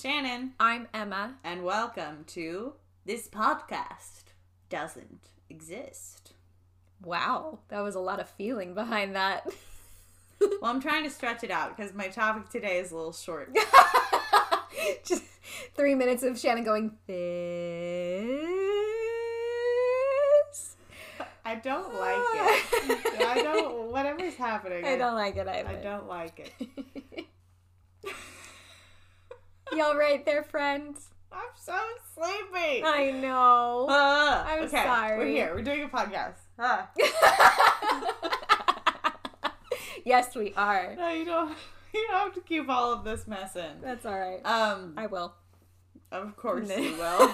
Shannon, I'm Emma. and welcome to This Podcast Doesn't Exist. Wow, that was a lot of feeling behind that. Well, I'm trying to stretch it out because my topic today is a little short. Just three minutes of Shannon going, This. I don't like it. I don't, whatever's happening. I don't like it either. I don't like it. Y'all right there, friends? I'm so sleepy. I know. Ah, I'm okay, sorry. We're here. We're doing a podcast. Ah. yes, we are. No, you don't. You don't have to keep all of this mess in. That's all right. Um, I will. of course you will.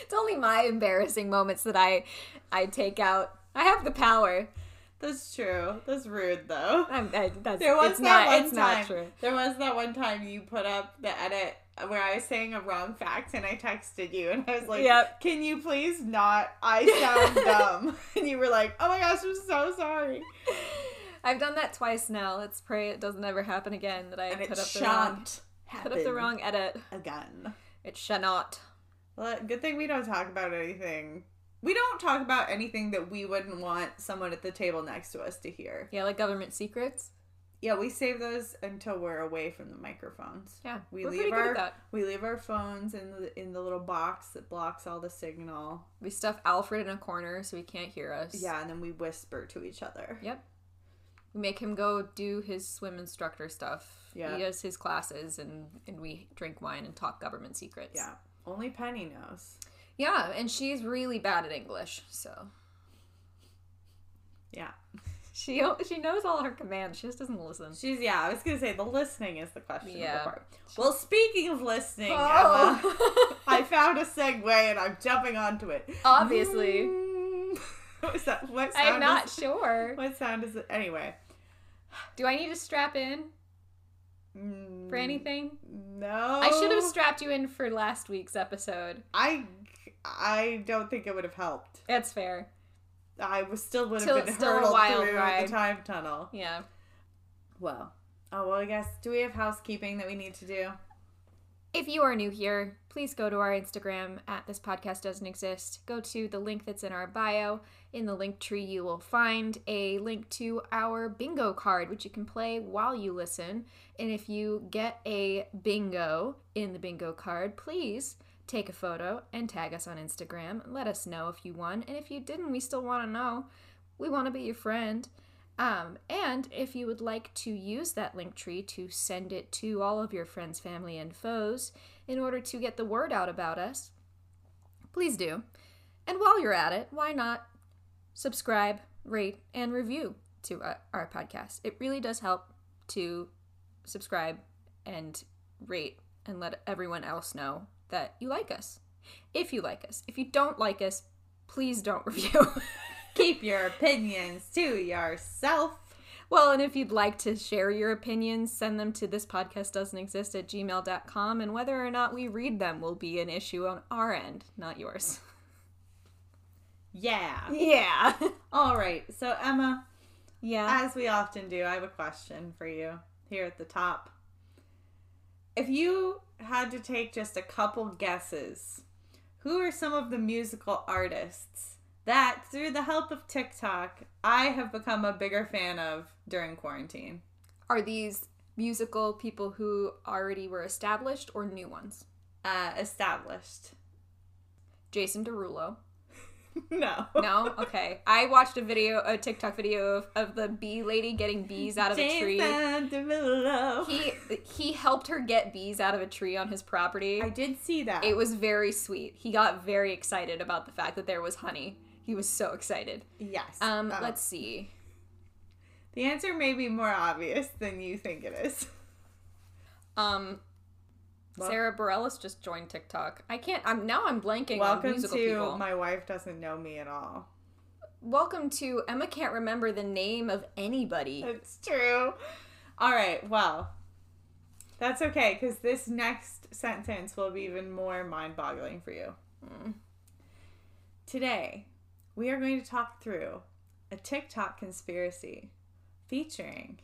it's only my embarrassing moments that I I take out. I have the power. That's true. That's rude though. I'm, I, that's There was it's that not one it's time. not true. There was that one time you put up the edit where I was saying a wrong fact and I texted you and I was like, Yep. "Can you please not? I sound dumb." And you were like, "Oh my gosh, I'm so sorry." I've done that twice now. Let's pray it doesn't ever happen again. That I And put up the wrong put up the wrong edit. again. It shall not. Well, good thing we don't talk about anything. We don't talk about anything that we wouldn't want someone at the table next to us to hear. Yeah, like government secrets. Yeah, we save those until we're away from the microphones. Yeah, We leave our we leave our phones in the in the little box that blocks all the signal. We stuff Alfred in a corner so he can't hear us. Yeah, and then we whisper to each other. Yep. We make him go do his swim instructor stuff. Yeah. He does his classes and and we drink wine and talk government secrets. Yeah. Only Penny knows. Yeah, and she's really bad at English, so Yeah. she she knows all her commands. She just doesn't listen. She's yeah, I was gonna say the listening is the questionable Yeah. part. Well, speaking of listening, Emma, Oh. I found a segue and I'm jumping onto it. Obviously. What that? What sound I'm not sure. What sound is it? Anyway. Do I need to strap in Mm, for anything? No. I should have strapped you in for last week's episode. I I don't think it would have helped. That's fair. I was still would have Still- been still a wild through ride. the time tunnel. Yeah. Well, oh well. I guess do we have housekeeping that we need to do? If you are new here, please go to our Instagram at this podcast doesn't exist. Go to the link that's in our bio. In the link tree, you will find a link to our bingo card, which you can play while you listen. And if you get a bingo in the bingo card, please take a photo and tag us on Instagram. Let us know if you won. And if you didn't, we still want to know. We want to be your friend. Um, and if you would like to use that link tree to send it to all of your friends, family, and foes in order to get the word out about us, please do. And while you're at it, why not subscribe, rate, and review to our podcast? It really does help to subscribe and rate and let everyone else know that you like us. If you like us. If you don't like us, please don't review. Keep your opinions to yourself. Well, and if you'd like to share your opinions, send them to this podcast doesn't exist at gmail.com, and whether or not we read them will be an issue on our end, not yours. Yeah. Yeah. All right. So Emma, Yeah. as we often do, I have a question for you here at the top. If you had to take just a couple guesses, who are some of the musical artists that, through the help of TikTok, I have become a bigger fan of during quarantine? Are these musical people who already were established or new ones? Uh, established. Jason Derulo. no. No? Okay. I watched a video, a TikTok video of, of the bee lady getting bees out of a tree. He he helped her get bees out of a tree on his property. I did see that. It was very sweet. He got very excited about the fact that there was honey. He was so excited. yes. Um, Oh. let's see. The answer may be more obvious than you think it is. Um, Well- Sara Bareilles just joined TikTok. I can't. I'm now. I'm blanking on Welcome to people. My Wife Doesn't Know Me at All. Welcome to Emma. Can't remember the name of anybody. It's true. All right, well, that's okay because this next sentence will be even more mind boggling for you. Mm. Today, we are going to talk through a TikTok conspiracy featuring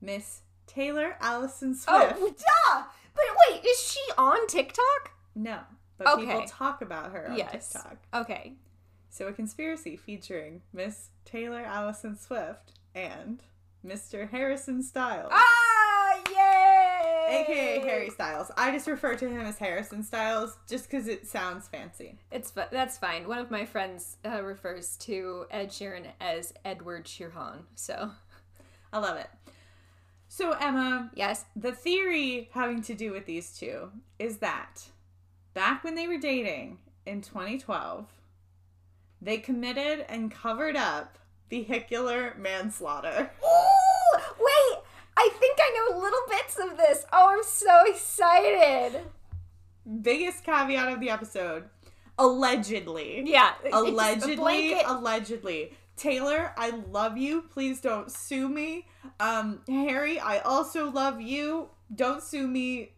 Miss Taylor Allison Swift. Oh, duh! But wait, is she on TikTok? No, but people talk about her on Yes. TikTok. Okay. So a conspiracy featuring Miss Taylor Allison Swift and Mr. Harrison Styles. Ah, yay! AKA Harry Styles. I just refer to him as Harrison Styles just because it sounds fancy. It's that's fine. One of my friends uh, refers to Ed Sheeran as Edward Sheeran. So I love it. So, Emma, yes, the theory having to do with these two is that back when they were dating in 2012, they committed and covered up vehicular manslaughter. Ooh, wait! I think I know little bits of this. Oh, I'm so excited. Biggest caveat of the episode allegedly. Yeah, allegedly allegedly taylor i love you. Please don't sue me. Um harry i also love you. Don't sue me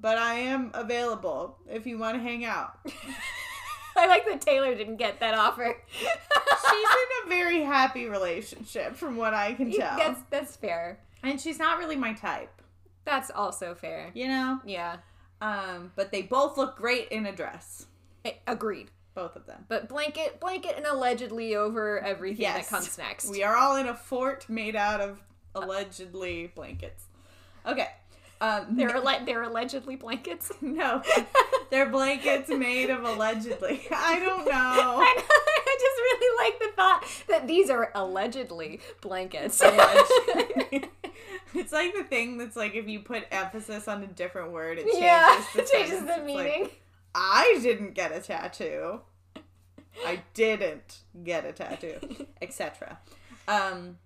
but i am available if you want to hang out. I like that Taylor didn't get that offer. she's in a very happy relationship from what i can tell. That's that's fair. and she's not really my type. That's also fair. you know? Yeah, um but they both look great in a dress. Agreed. Both of them But blanket, blanket, and allegedly over everything Yes. that comes next. We are all in a fort made out of allegedly blankets. Okay. Um, They're they're allegedly blankets. no, they're blankets made of allegedly. I don't know. I, know, I just really like the thought that these are allegedly blankets. Allegedly. it's like the thing that's like if you put emphasis on a different word, it changes yeah, the, changes the It's like, meaning. I didn't get a tattoo. I didn't get a tattoo, etc. Um,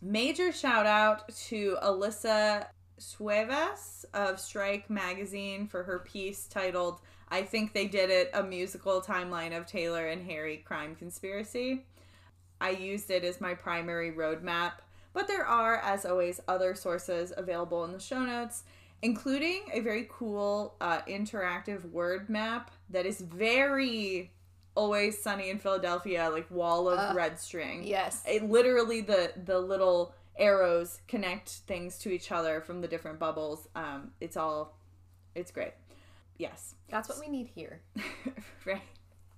major shout out to Alyssa Suevas of Strike Magazine for her piece titled "I Think They Did It: A Musical Timeline of Taylor and Harry Crime Conspiracy." I used it as my primary roadmap, but there are, as always, other sources available in the show notes, including a very cool uh, interactive word map that is very always sunny in Philadelphia, like wall of Uh, red string. Yes. It literally the the little arrows connect things to each other from the different bubbles. Um, it's all, it's great. Yes. That's what we need here. right.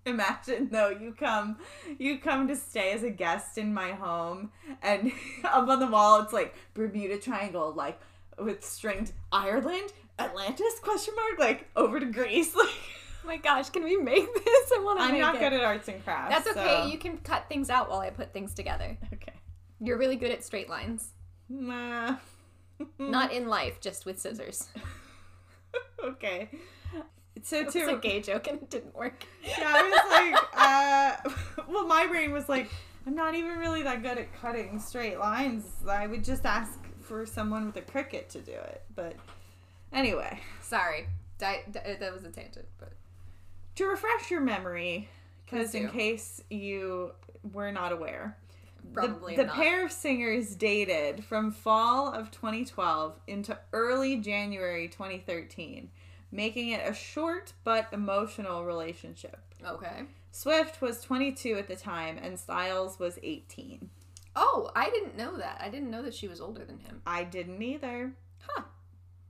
Imagine though you come you come to stay as a guest in my home and up on the wall it's like Bermuda Triangle like with stringed Ireland, Atlantis question mark like over to Greece like my gosh, can we make this? I want to I'm not it. good at arts and crafts. That's okay. so- You can cut things out while I put things together. Okay. You're really good at straight lines. Nah. Not in life, just with scissors. okay. So It's to a gay joke and it didn't work. Yeah, I was like, uh, well, my brain was like, I'm not even really that good at cutting straight lines. I would just ask for someone with a Cricut to do it. But anyway, Sorry. Di- di- that was a tangent, but to refresh your memory, because in case you were not aware, probably the, the pair of singers dated from fall of 2012 into early January 2013, making it a short but emotional relationship. Okay. Swift was 22 at the time, and Styles was 18. Oh, I didn't know that. I didn't know that she was older than him. I didn't either, Huh.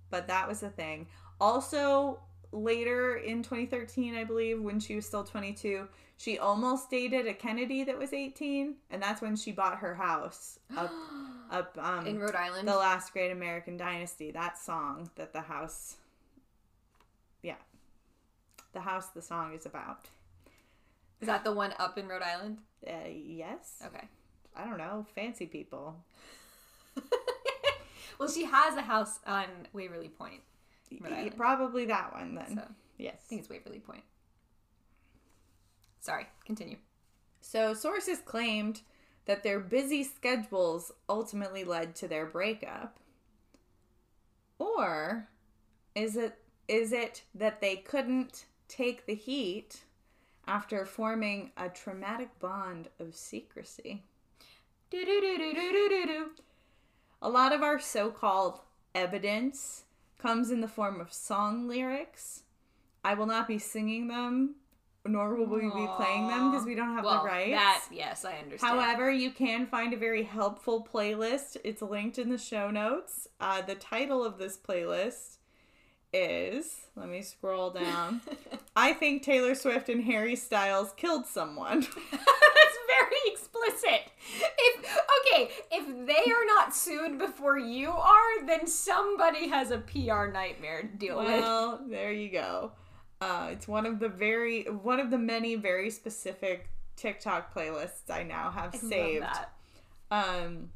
but that was the thing. Also, later in 2013, I believe, when she was still 22, she almost dated a Kennedy that was 18, and that's when she bought her house up, up um, in Rhode Island. the last great American dynasty. That song that the house, yeah, the house the song is about. Is that the one up in Rhode Island? Uh, yes, Okay. I don't know, fancy people. well, she has a house on Waverly Point. Y- Probably that one then. So I think it's Waverly Point. Sorry, continue. So sources claimed that their busy schedules ultimately led to their breakup. Or is it is it that they couldn't take the heat after forming a traumatic bond of secrecy? A lot of our so-called evidence comes in the form of song lyrics. I will not be singing them nor will we be playing them because we don't have well, the rights. That yes, I understand. However, you can find a very helpful playlist. It's linked in the show notes. Uh, the title of this playlist is let me scroll down. I think Taylor Swift and Harry Styles killed someone. Explicit. If okay, if they are not sued before you are, then somebody has a PR nightmare to deal with. well, there you go. Uh, it's one of the very one of the many very specific TikTok playlists I now have I saved. Love that. Um,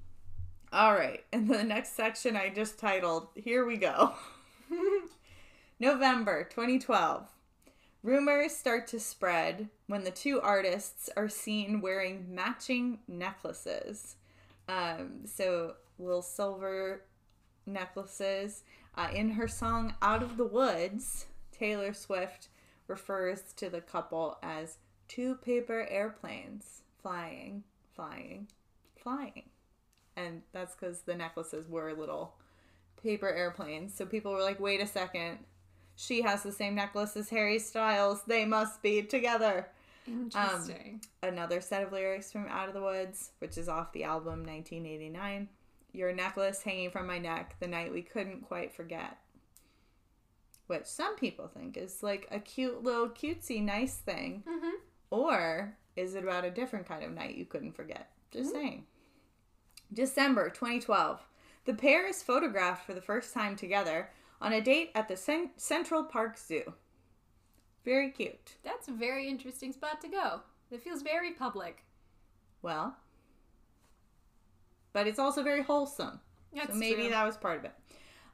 all right, and the next section I just titled "Here We Go." November 2012. Rumors start to spread when the two artists are seen wearing matching necklaces. Um, so, little silver necklaces. Uh, in her song Out of the Woods, Taylor Swift refers to the couple as two paper airplanes flying, flying, flying. And that's because the necklaces were little paper airplanes. So people were like, wait a second. She has the same necklace as Harry Styles. They must be together. Interesting. Another set of lyrics from Out of the Woods, which is off the album 1989. Your necklace hanging from my neck the night we couldn't quite forget. Which some people think is like a cute little cutesy nice thing. Mhm. Or is it about a different kind of night you couldn't forget? Just saying. December 2012. The pair is photographed for the first time together on a date at the Cen- Central Park Zoo. Very cute. That's a very interesting spot to go. It feels very public. Well, but it's also very wholesome. That's so maybe true. that was part of it.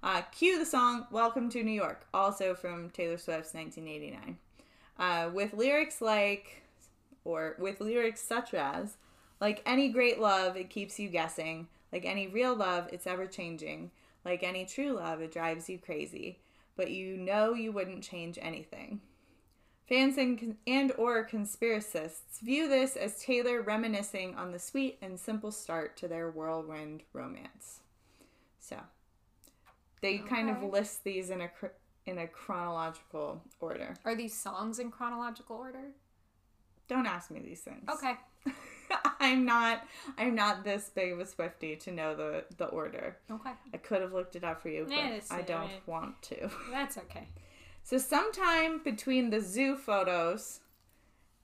Uh, cue the song Welcome to New York, also from Taylor Swift's 1989. Uh, with lyrics like, or with lyrics such as, like any great love, it keeps you guessing. Like any real love, it's ever changing. Like any true love, it drives you crazy. But you know you wouldn't change anything. Fans and, and or conspiracists view this as Taylor reminiscing on the sweet and simple start to their whirlwind romance. So, they kind of list these in a cr- in a chronological order. Are these songs in chronological order? Don't ask me these things. Okay. I'm not I'm not this big of a Swifty to know the the order. Okay. I could have looked it up for you, but Yeah, I don't want to. That's okay. So sometime between the zoo photos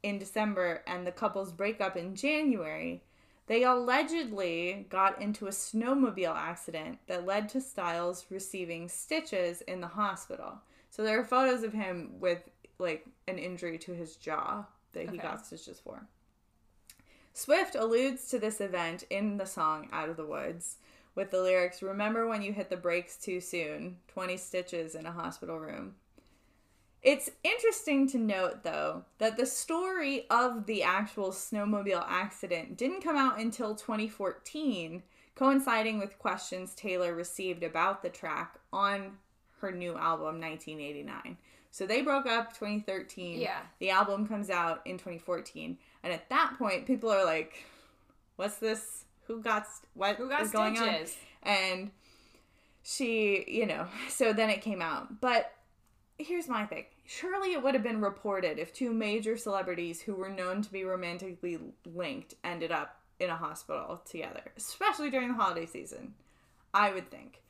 in December and the couple's breakup in January, they allegedly got into a snowmobile accident that led to Styles receiving stitches in the hospital. So there are photos of him with like an injury to his jaw that he got stitches for. Swift alludes to this event in the song Out of the Woods with the lyrics Remember when you hit the brakes too soon, 20 stitches in a hospital room. It's interesting to note, though, that the story of the actual snowmobile accident didn't come out until 2014, coinciding with questions Taylor received about the track on her new album, 1989. So they broke up 2013. Yeah. The album comes out in 2014. And at that point, people are like, what's this? Who got, what Who got is going on? stitches? and she you know so then it came out but here's my thing surely it would have been reported if two major celebrities who were known to be romantically linked ended up in a hospital together especially during the holiday season i would think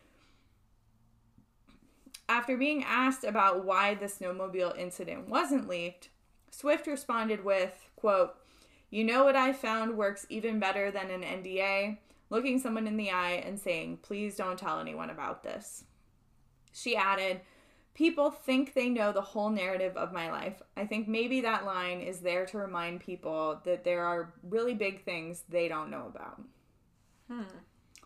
after being asked about why the snowmobile incident wasn't leaked swift responded with quote you know what I found works even better than an NDA? Looking someone in the eye and saying, please don't tell anyone about this. She added, People think they know the whole narrative of my life. I think maybe that line is there to remind people that there are really big things they don't know about. Hmm.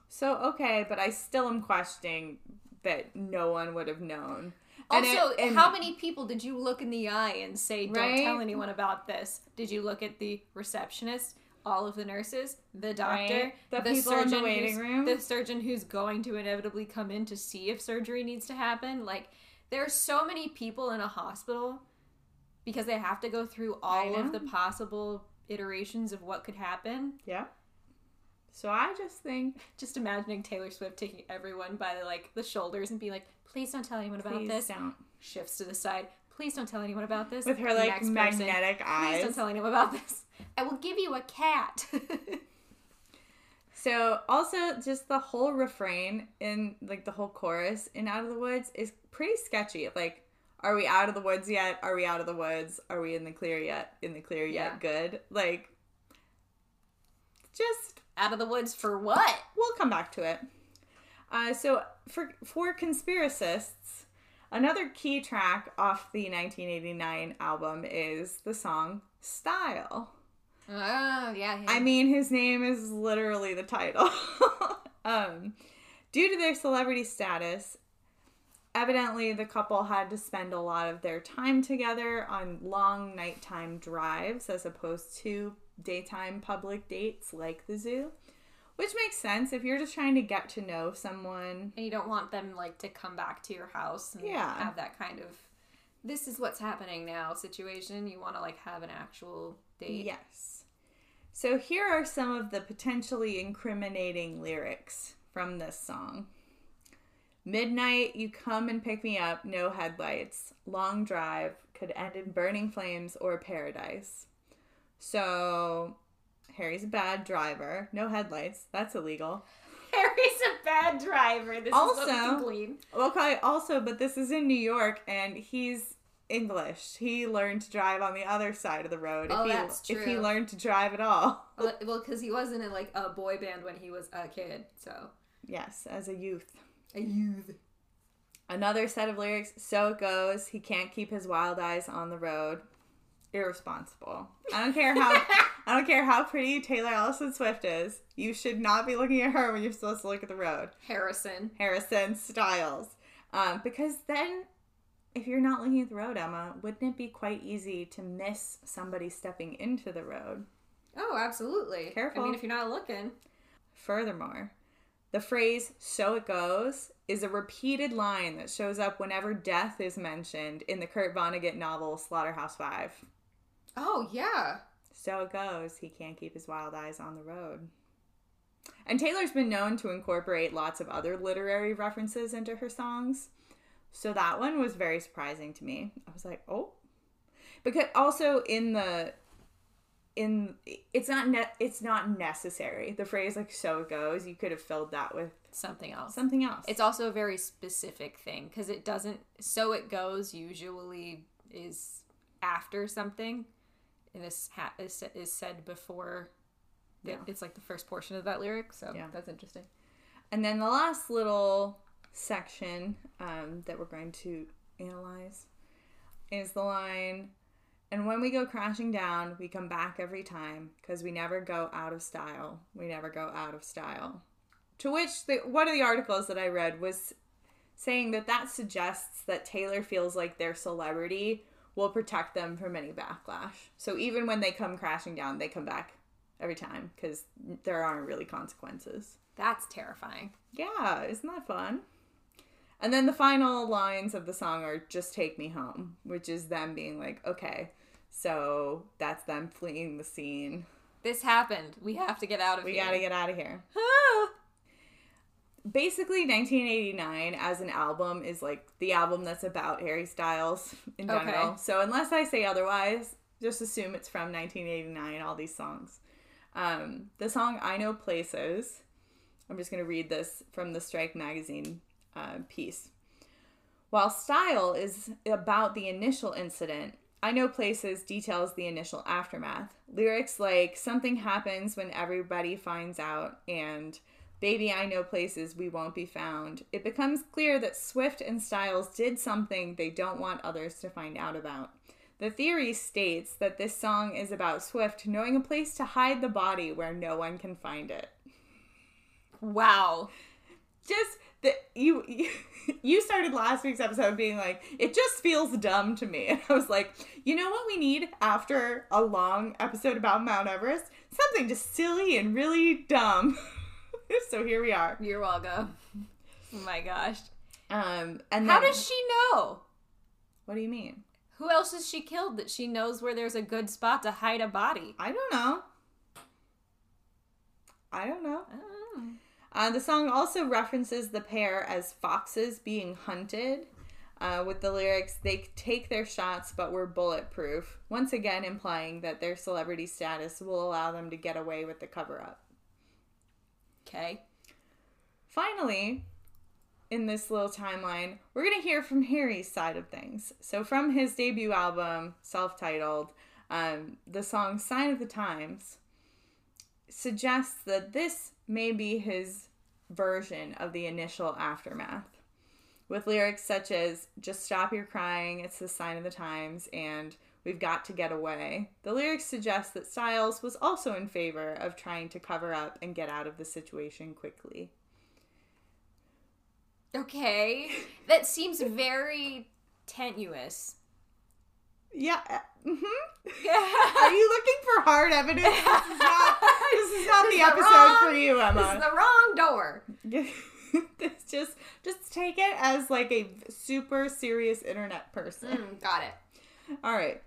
So, okay, but I still am questioning that no one would have known. And Also, it- and- how many people did you look in the eye and say, "Don't Right? tell anyone about this"? Did you look at the receptionist, all of the nurses, the doctor, Right. The people in the waiting room? the surgeon who's going to inevitably come in to see if surgery needs to happen? Like, there are so many people in a hospital because they have to go through all of the possible iterations of what could happen. Yeah. So I just think Just imagining Taylor Swift taking everyone by the, like the shoulders and being like, "Please don't tell anyone about please this." don't. Shifts to the side. Please don't tell anyone about this. with her like Next person. magnetic Please don't tell anyone about this. I will give you a cat. So also just the whole refrain in like the whole chorus in Out of the Woods is pretty sketchy. Like, are we out of the woods yet? Are we out of the woods? Are we in the clear yet? In the clear yet? Yeah. Good. Like, just Out of the woods for what? we'll come back to it. Uh, so for for conspiracists, another key track off the 1989 album is the song "Style." Oh, yeah. I mean, his name is literally the title. um, due to their celebrity status, evidently the couple had to spend a lot of their time together on long nighttime drives as opposed to daytime public dates like the zoo. Which makes sense if you're just trying to get to know someone. and you don't want them like to come back to your house and Yeah. have that kind of this is what's happening now situation. You want to like have an actual date. Yes. So here are some of the potentially incriminating lyrics from this song. Midnight, you come and pick me up, no headlights. Long drive could end in burning flames or paradise. So, Harry's a bad driver, no headlights. That's illegal. Harry's a bad driver. This is what we Also- glean. Okay, also, but this is in New York and he's English. He learned to drive on the other side of the road. Oh, if he, that's If he learned to drive at all. Well, because he wasn't in like a boy band when he was a kid, so Yes, as a youth. a youth. Another set of lyrics. So it goes. He can't keep his wild eyes on the road. Irresponsible. I don't care how I don't care how pretty Taylor Allison Swift is. You should not be looking at her when you're supposed to look at the road. Harrison. Harrison Styles. Um, because then if you're not looking at the road, Emma, wouldn't it be quite easy to miss somebody stepping into the road? Oh, absolutely. Careful. I mean, if you're not looking. Furthermore, the phrase so it goes is a repeated line that shows up whenever death is mentioned in the Kurt Vonnegut novel Slaughterhouse Five. Oh yeah. So it goes, he can't keep his wild eyes on the road. And Taylor's been known to incorporate lots of other literary references into her songs. So that one was very surprising to me. I was like, "Oh." Because also in the in it's not ne- it's not necessary. The phrase like so it goes, you could have filled that with Something else. something else. It's also a very specific thing because it doesn't. So it goes usually is after something, and this ha- is, is said before. it- Yeah. It's like the first portion of that lyric, so Yeah. that's interesting. And then the last little section um, that we're going to analyze is the line, and when we go crashing down, we come back every time because we never go out of style. We never go out of style. To which the, one of the articles that I read was saying that that suggests that Taylor feels like their celebrity will protect them from any backlash. So even when they come crashing down, they come back every time because there aren't really consequences. That's terrifying. Yeah, isn't that fun? And then the final lines of the song are just take me home, which is them being like, okay, so that's them fleeing the scene. This happened. We have to get out of We here. We gotta get out of here. Ah. Basically, 1989 as an album is like the album that's about Harry Styles in general. Okay. So unless I say otherwise, just assume it's from 1989, all these songs. Um, the song I Know Places, I'm just going to read this from the Strike magazine uh, piece. While Style is about the initial incident, I Know Places details the initial aftermath. Lyrics like, Something happens when everybody finds out, and Baby, I Know Places we won't be found. It becomes clear that Swift and Styles did something they don't want others to find out about. The theory states that this song is about Swift knowing a place to hide the body where no one can find it. Wow. Just that you you started last week's episode being like, it just feels dumb to me. And I was like, you know what we need after a long episode about Mount Everest? Something just silly and really dumb. so here we are. You're welcome. Oh my gosh. Um and How then- does she know? What do you mean? Who else has she killed that she knows where there's a good spot to hide a body? I don't know. I don't know. Oh. Uh, the song also references the pair as foxes being hunted. Uh, with the lyrics, they take their shots, but we're bulletproof. Once again, implying that their celebrity status will allow them to get away with the cover up. Okay. Finally, in this little timeline, we're going to hear from Harry's side of things. So, from his debut album, self titled, um, the song Sign of the Times suggests that this may be his version of the initial aftermath. With lyrics such as, just stop your crying, it's the sign of the times, and we've got to get away. The lyrics suggest that Styles was also in favor of trying to cover up and get out of the situation quickly. Okay. That seems very tenuous. Yeah. Mm-hmm. Are you looking for hard evidence? This is not, this is not the This is the episode wrong- for you, Emma. This is the wrong door. It's just just take it as like a super serious internet person. Mm, got it. All right.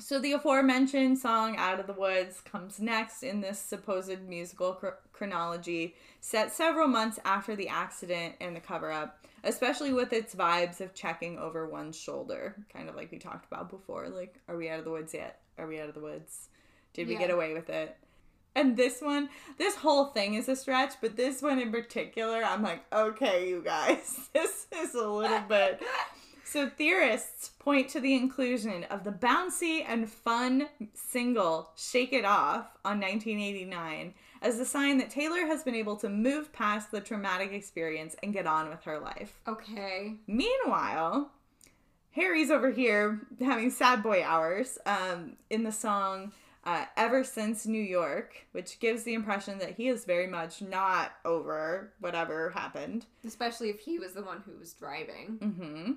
So the aforementioned song "Out of the Woods" comes next in this supposed musical chro- chronology, set several months after the accident and the cover-up, especially with its vibes of checking over one's shoulder, kind of like we talked about before. Like, are we out of the woods yet? Are we out of the woods? Did we Yeah. get away with it? And this one, this whole thing is a stretch, but this one in particular, I'm like, okay, you guys, this is a little bit. So theorists point to the inclusion of the bouncy and fun single Shake It Off on 1989 as a sign that Taylor has been able to move past the traumatic experience and get on with her life. Okay. Meanwhile, Harry's over here having sad boy hours um, in the song uh, Ever Since New York, which gives the impression that he is very much not over whatever happened. Especially if he was the one who was driving. hmm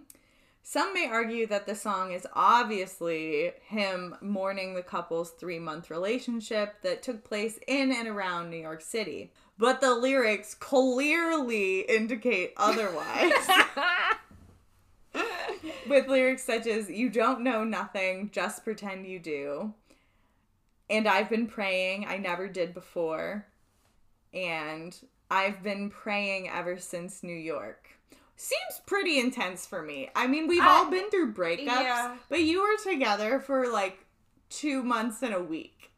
Some may argue that the song is obviously him mourning the couple's three month relationship that took place in and around New York City. But the lyrics clearly indicate otherwise. with lyrics such as you don't know nothing just pretend you do and i've been praying i never did before and i've been praying ever since new york seems pretty intense for me i mean we've I- all been through breakups yeah. but you were together for like two months and a week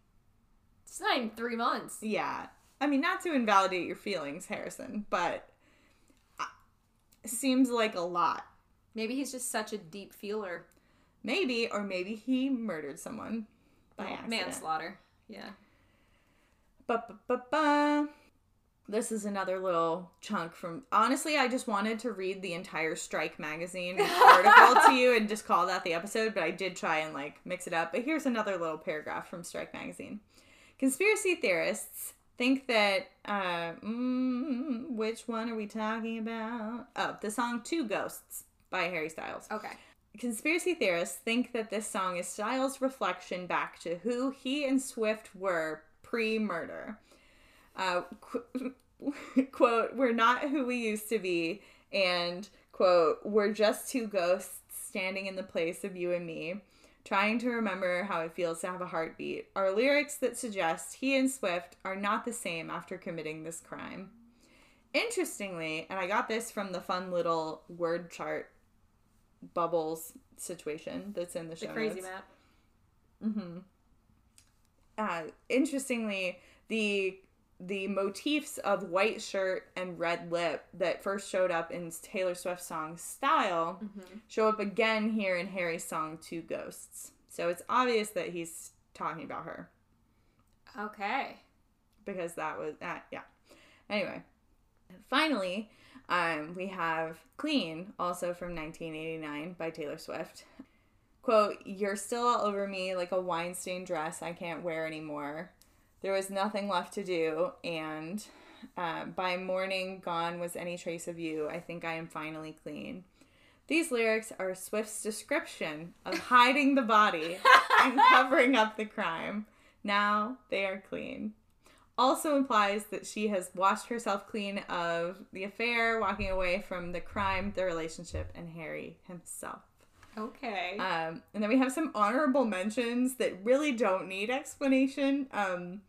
it's not even three months. yeah i mean not to invalidate your feelings harrison but uh, seems like a lot Maybe he's just such a deep feeler. Maybe, or maybe he murdered someone by Oh, accident. Manslaughter. Yeah. Ba-ba-ba-ba. This is another little chunk from. Honestly, I just wanted to read the entire Strike magazine article to you and just call that the episode, but I did try and like mix it up. But here's another little paragraph from Strike magazine. Conspiracy theorists think that. Uh, mm, which one are we talking about? Oh, the song Two Ghosts by Harry Styles. Okay. Conspiracy theorists think that this song is Styles' reflection back to who he and Swift were pre murder. Uh, qu- quote, we're not who we used to be, and quote, we're just two ghosts standing in the place of you and me, trying to remember how it feels to have a heartbeat, are lyrics that suggest he and Swift are not the same after committing this crime. Interestingly, and I got this from the fun little word chart bubbles situation that's in the show The crazy notes. map. Mm-hmm. Uh, interestingly, the the motifs of white shirt and red lip that first showed up in Taylor Swift's song "Style" Mm-hmm. show up again here in Harry's song Two Ghosts. So it's obvious that he's talking about her Okay. because that was uh, yeah. Anyway, finally, um, we have "Clean," also from 1989 by Taylor Swift. Quote: "You're still all over me like a wine stained dress I can't wear anymore. There was nothing left to do, and uh, by morning gone was any trace of you. I think I am finally clean." These lyrics are Swift's description of hiding the body and covering up the crime. Now they are clean also implies that she has washed herself clean of the affair, walking away from the crime, the relationship, and Harry himself. Okay. Um, and then we have some honorable mentions that really don't need explanation. Um,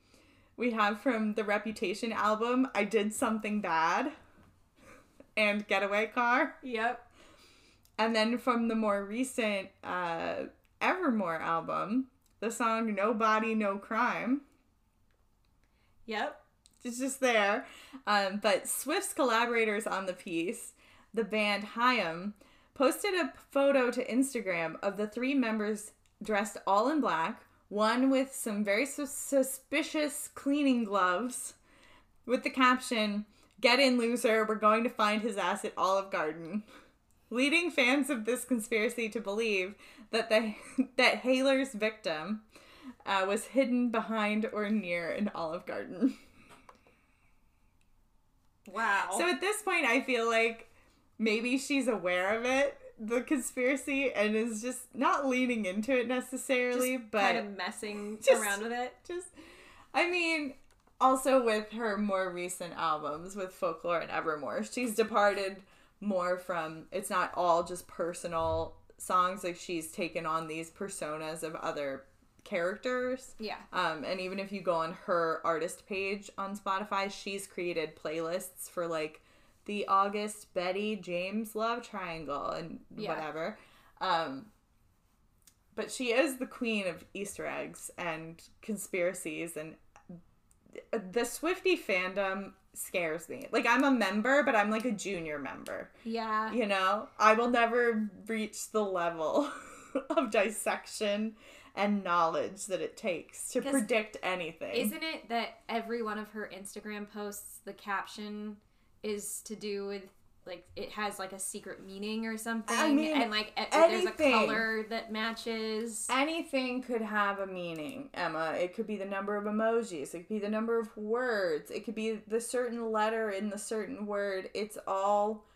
we have from the Reputation album, I Did Something Bad, and Getaway Car. yep. and then from the more recent uh, Evermore album, the song No Body, No Crime. Yep. It's just there. Um, but Swift's collaborators on the piece, the band Haim, posted a photo to Instagram of the three members dressed all in black, one with some very sus- suspicious cleaning gloves, with the caption, Get in, loser, we're going to find his ass at Olive Garden. Leading fans of this conspiracy to believe that the that Haylor's victim uh, was hidden behind or near an Olive Garden. Wow. So at this point, I feel like maybe she's aware of it, the conspiracy, and is just not leaning into it necessarily, Just but kind of messing Just- around with it. just, I mean, also with her more recent albums with Folklore and Evermore, she's departed more from, it's not all just personal songs, like she's taken on these personas of other characters. Yeah. Um, and even if you go on her artist page on Spotify, she's created playlists for like the August Betty James love triangle and Yeah. whatever. Um, but she is the queen of Easter eggs and conspiracies, and the Swifty fandom scares me. Like I'm a member, but I'm like a junior member. Yeah. You know, I will never reach the level of dissection and knowledge that it takes to predict anything. Isn't it that every one of her Instagram posts, the caption is to do with like it has like a secret meaning or something, I mean, and like e- there's a color that matches. Anything could have a meaning, Emma. It could be the number of emojis. It could be the number of words. It could be the certain letter in the certain word. It's all.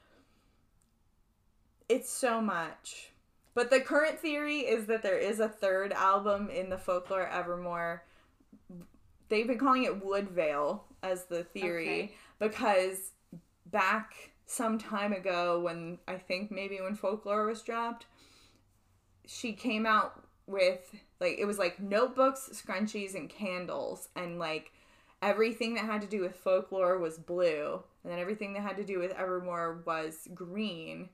It's so much. But the current theory is that there is a third album in the Folklore Evermore. They've been calling it Woodvale as the theory Okay. because back some time ago when I think maybe when Folklore was dropped, she came out with like it was like notebooks, scrunchies, and candles, and like everything that had to do with folklore was blue, and then everything that had to do with Evermore was green.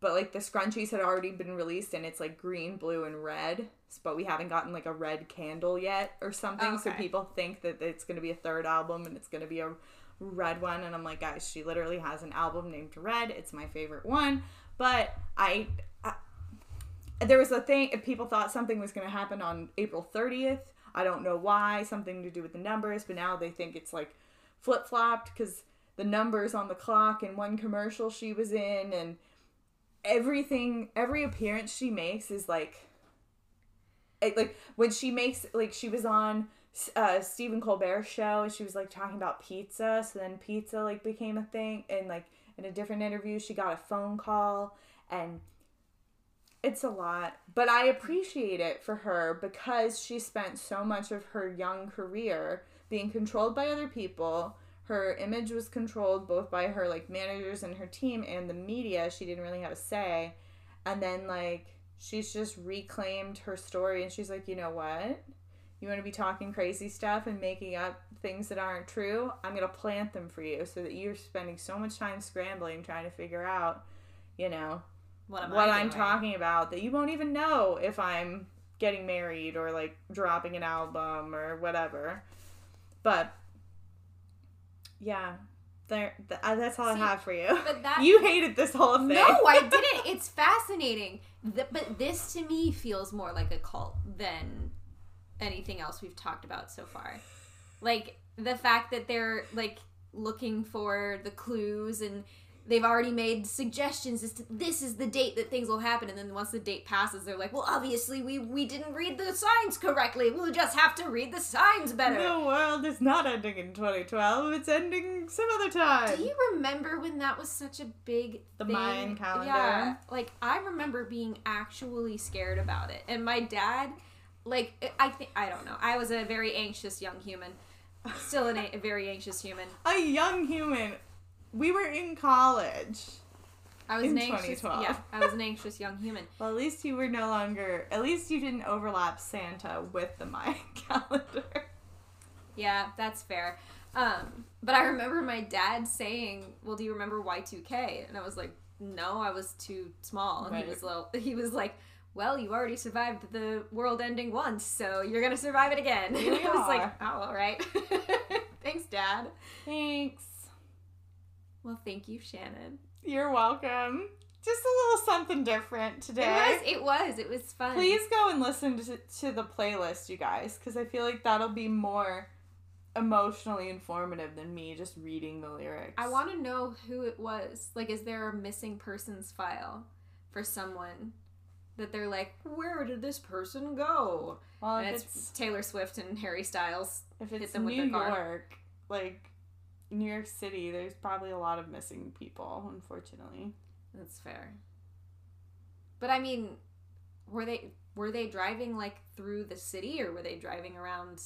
But like the scrunchies had already been released, and it's like green, blue, and red. But we haven't gotten like a red candle yet or something, so people think that it's going to be a third album and it's going to be a red one. And I'm like, guys, she literally has an album named Red. It's my favorite one, but I there was a thing people thought something was going to happen on april 30th i don't know why something to do with the numbers but now they think it's like flip-flopped because the numbers on the clock in one commercial she was in and everything every appearance she makes is like it, like when she makes like she was on uh Stephen Colbert show and she was like talking about pizza so then pizza like became a thing and like in a different interview she got a phone call and it's a lot but I appreciate it for her because she spent so much of her young career being controlled by other people. Her image was controlled both by her like managers and her team and the media. She didn't really have a say. And then like she's just reclaimed her story and she's like you know what you want to be talking crazy stuff and making up things that aren't true i'm going to plant them for you so that you're spending so much time scrambling trying to figure out you know What what i'm talking about that you won't even know if i'm getting married or like dropping an album or whatever but yeah there th- uh, that's all See, i have for you But that you hated this whole thing No, I didn't. It's fascinating. Th- but this to me feels more like a cult than anything else we've talked about so far. Like the fact that they're like looking for the clues and they've already made suggestions as to this is the date that things will happen and then once the date passes they're like well obviously we we didn't read the signs correctly we'll just have to read the signs better The world is not ending in 2012. It's ending some other time. Do you remember when that was such a big The thing? Mayan calendar? Yeah, like I remember being actually scared about it, and my dad, like I think I don't know, I was a very anxious young human, still an a, a very anxious human. A young human. We were in college. I was In an anxious, 2012. yeah, I was an anxious young human. Well, at least you were no longer. At least you didn't overlap Santa with the Mayan calendar. Yeah, that's fair. Um, but I remember my dad saying, "Well, do you remember Y2K?" And I was like, no, I was too small. And Right. he was little, he was like, well, you already survived the world ending once, so you're gonna survive it again. Here we I was like, oh, all right. Thanks, Dad. Thanks. Well, thank you, Shannon. You're welcome. Just a little something different today. It was, it was, it was fun. Please go and listen to, to the playlist, you guys, because I feel like that'll be more emotionally informative than me just reading the lyrics. I want to know who it was. Like, is there a missing persons file for someone that they're like, where did this person go? Well, and it's, it's Taylor Swift and Harry Styles. if hit it's them with New their car. York, like New York City, there's probably a lot of missing people, unfortunately. That's fair. But I mean, were they were they driving like through the city or were they driving around?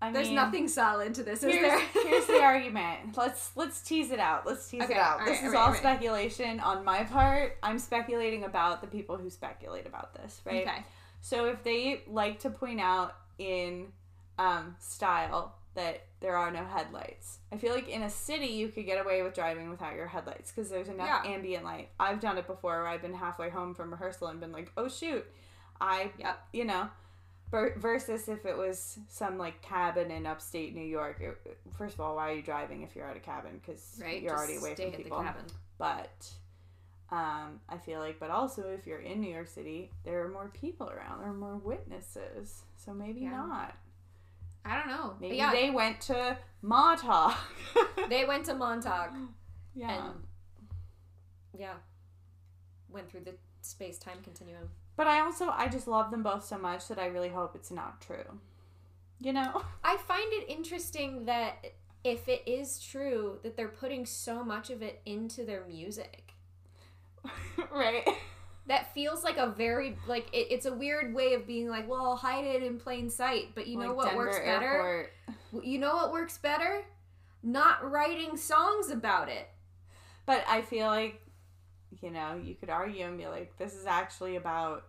I There's mean, nothing solid to this, is Here's, there? here's the argument. Let's let's tease it out. Let's tease Okay, it out. all this right, is all right, all all right. speculation on my part. I'm speculating about the people who speculate about this, right? Okay. So if they like to point out in um, style that there are no headlights, I feel like in a city you could get away with driving without your headlights because there's enough Yeah. ambient light. I've done it before where I've been halfway home from rehearsal and been like, oh shoot, I, Yep. you know. Ver- Versus if it was some like cabin in upstate New York. It, first of all, why are you driving if you're at a cabin? Because Right. you're already away from at people the cabin. but um, I feel like, but also if you're in New York City, there are more people around, there are more witnesses, so maybe Yeah. not. I don't know. Maybe yeah, they went to Montauk. they went to Montauk yeah, and yeah, went through the space time continuum. But I also I just love them both so much that I really hope it's not true. You know, I find it interesting that if it is true that they're putting so much of it into their music. right? That feels like a very like it, it's a weird way of being like, well, I'll hide it in plain sight. But you know what Denver works better? Airport. You know what works better? Not writing songs about it. But I feel like, you know, you could argue and be like, this is actually about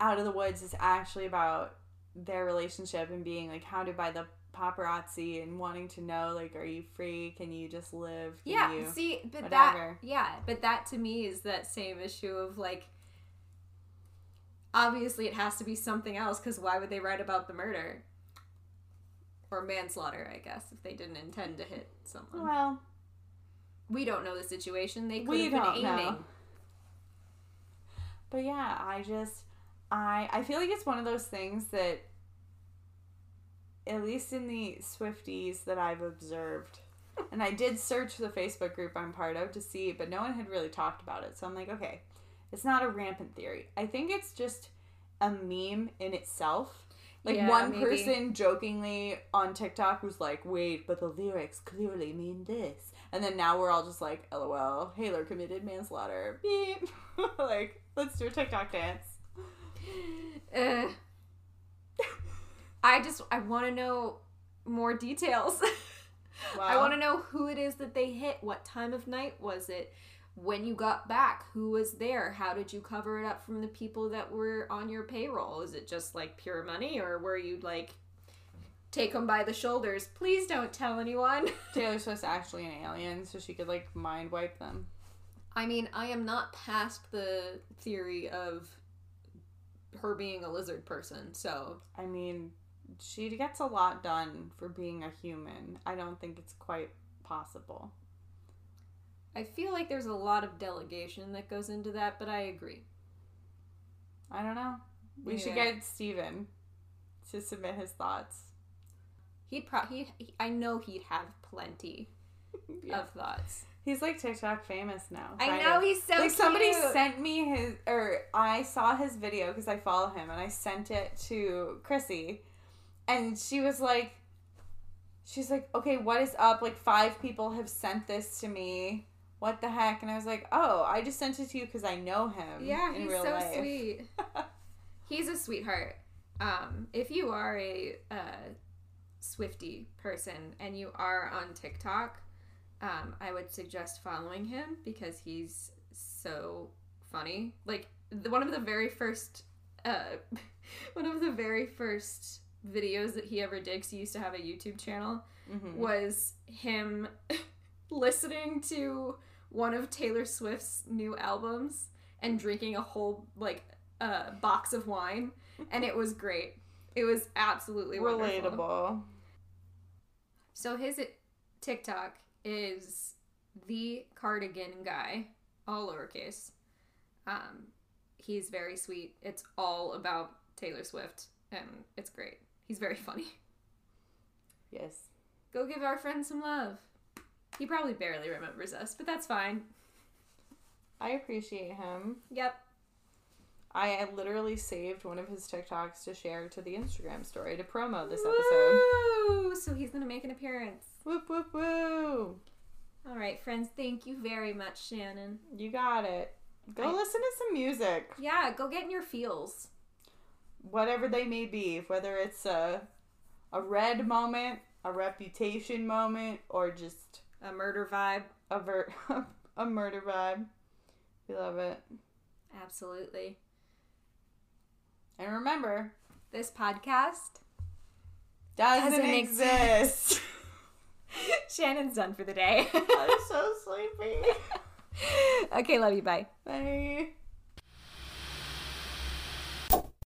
Out of the Woods is actually about their relationship and being like hounded by the paparazzi and wanting to know like, are you free? Can you just live? Can yeah, you? see, but that yeah, but that to me is that same issue of like obviously it has to be something else cuz why would they write about the murder? Or manslaughter, I guess, if they didn't intend to hit someone. Well, We don't know the situation. They could have been aiming. know. But yeah, I just I I feel like it's one of those things that at least in the Swifties that I've observed. And I did search the Facebook group I'm part of to see, but no one had really talked about it. So I'm like, okay, it's not a rampant theory. I think it's just a meme in itself. Like Yeah, one maybe. person jokingly on TikTok was like, "Wait, but the lyrics clearly mean this," and then now we're all just like, "LOL, Haylor committed manslaughter." Beep. like, let's do a TikTok dance. Ugh. I just I want to know more details. I want to know who it is that they hit. What time of night was it? When you got back, who was there? How did you cover it up from the people that were on your payroll? Is it just like pure money, or were you like take them by the shoulders? Please don't tell anyone. Taylor Swift's actually an alien, so she could like mind wipe them. I mean, I am not past the theory of her being a lizard person, so I mean, she gets a lot done for being a human. I don't think it's quite possible. I feel like there's a lot of delegation that goes into that, but I agree. I don't know. We should get Steven to submit his thoughts. He'd pro he, he I know he'd have plenty Yeah. of thoughts. He's like TikTok famous now. I know of. he's so like somebody sent me his or I saw his video because I follow him and I sent it to Chrissy and she was like she's like okay what is up like five people have sent this to me what the heck and I was like oh I just sent it to you because I know him Yeah, he's so life sweet. He's a sweetheart. Um, if you are a uh, Swiftie person and you are on TikTok, um, I would suggest following him because he's so funny. Like the, one of the very first, uh, one of the very first videos that he ever did. 'cause he used to have a YouTube channel. Mhm. was him listening to one of Taylor Swift's new albums and drinking a whole like uh, box of wine, and it was great. It was absolutely wonderful. Relatable. So his TikTok is the cardigan guy, all lowercase. Um, he's very sweet. It's all about Taylor Swift, and it's great. He's very funny. Yes. Go give our friend some love. He probably barely remembers us, but that's fine. I appreciate him. Yep. I literally saved one of his TikToks to share to the Instagram story to promo this episode. So he's gonna make an appearance. Whoop whoop woo! All right, friends. Thank you very much, Shannon. You got it. Go I- listen to some music, Yeah, go get in your feels. whatever they may be, whether it's a a red moment, a reputation moment, or just A murder vibe. a ver- a murder vibe. We love it. Absolutely. And remember, This podcast. doesn't, Doesn't exist. Shannon's done for the day. I'm so sleepy. okay, love you. Bye. Bye.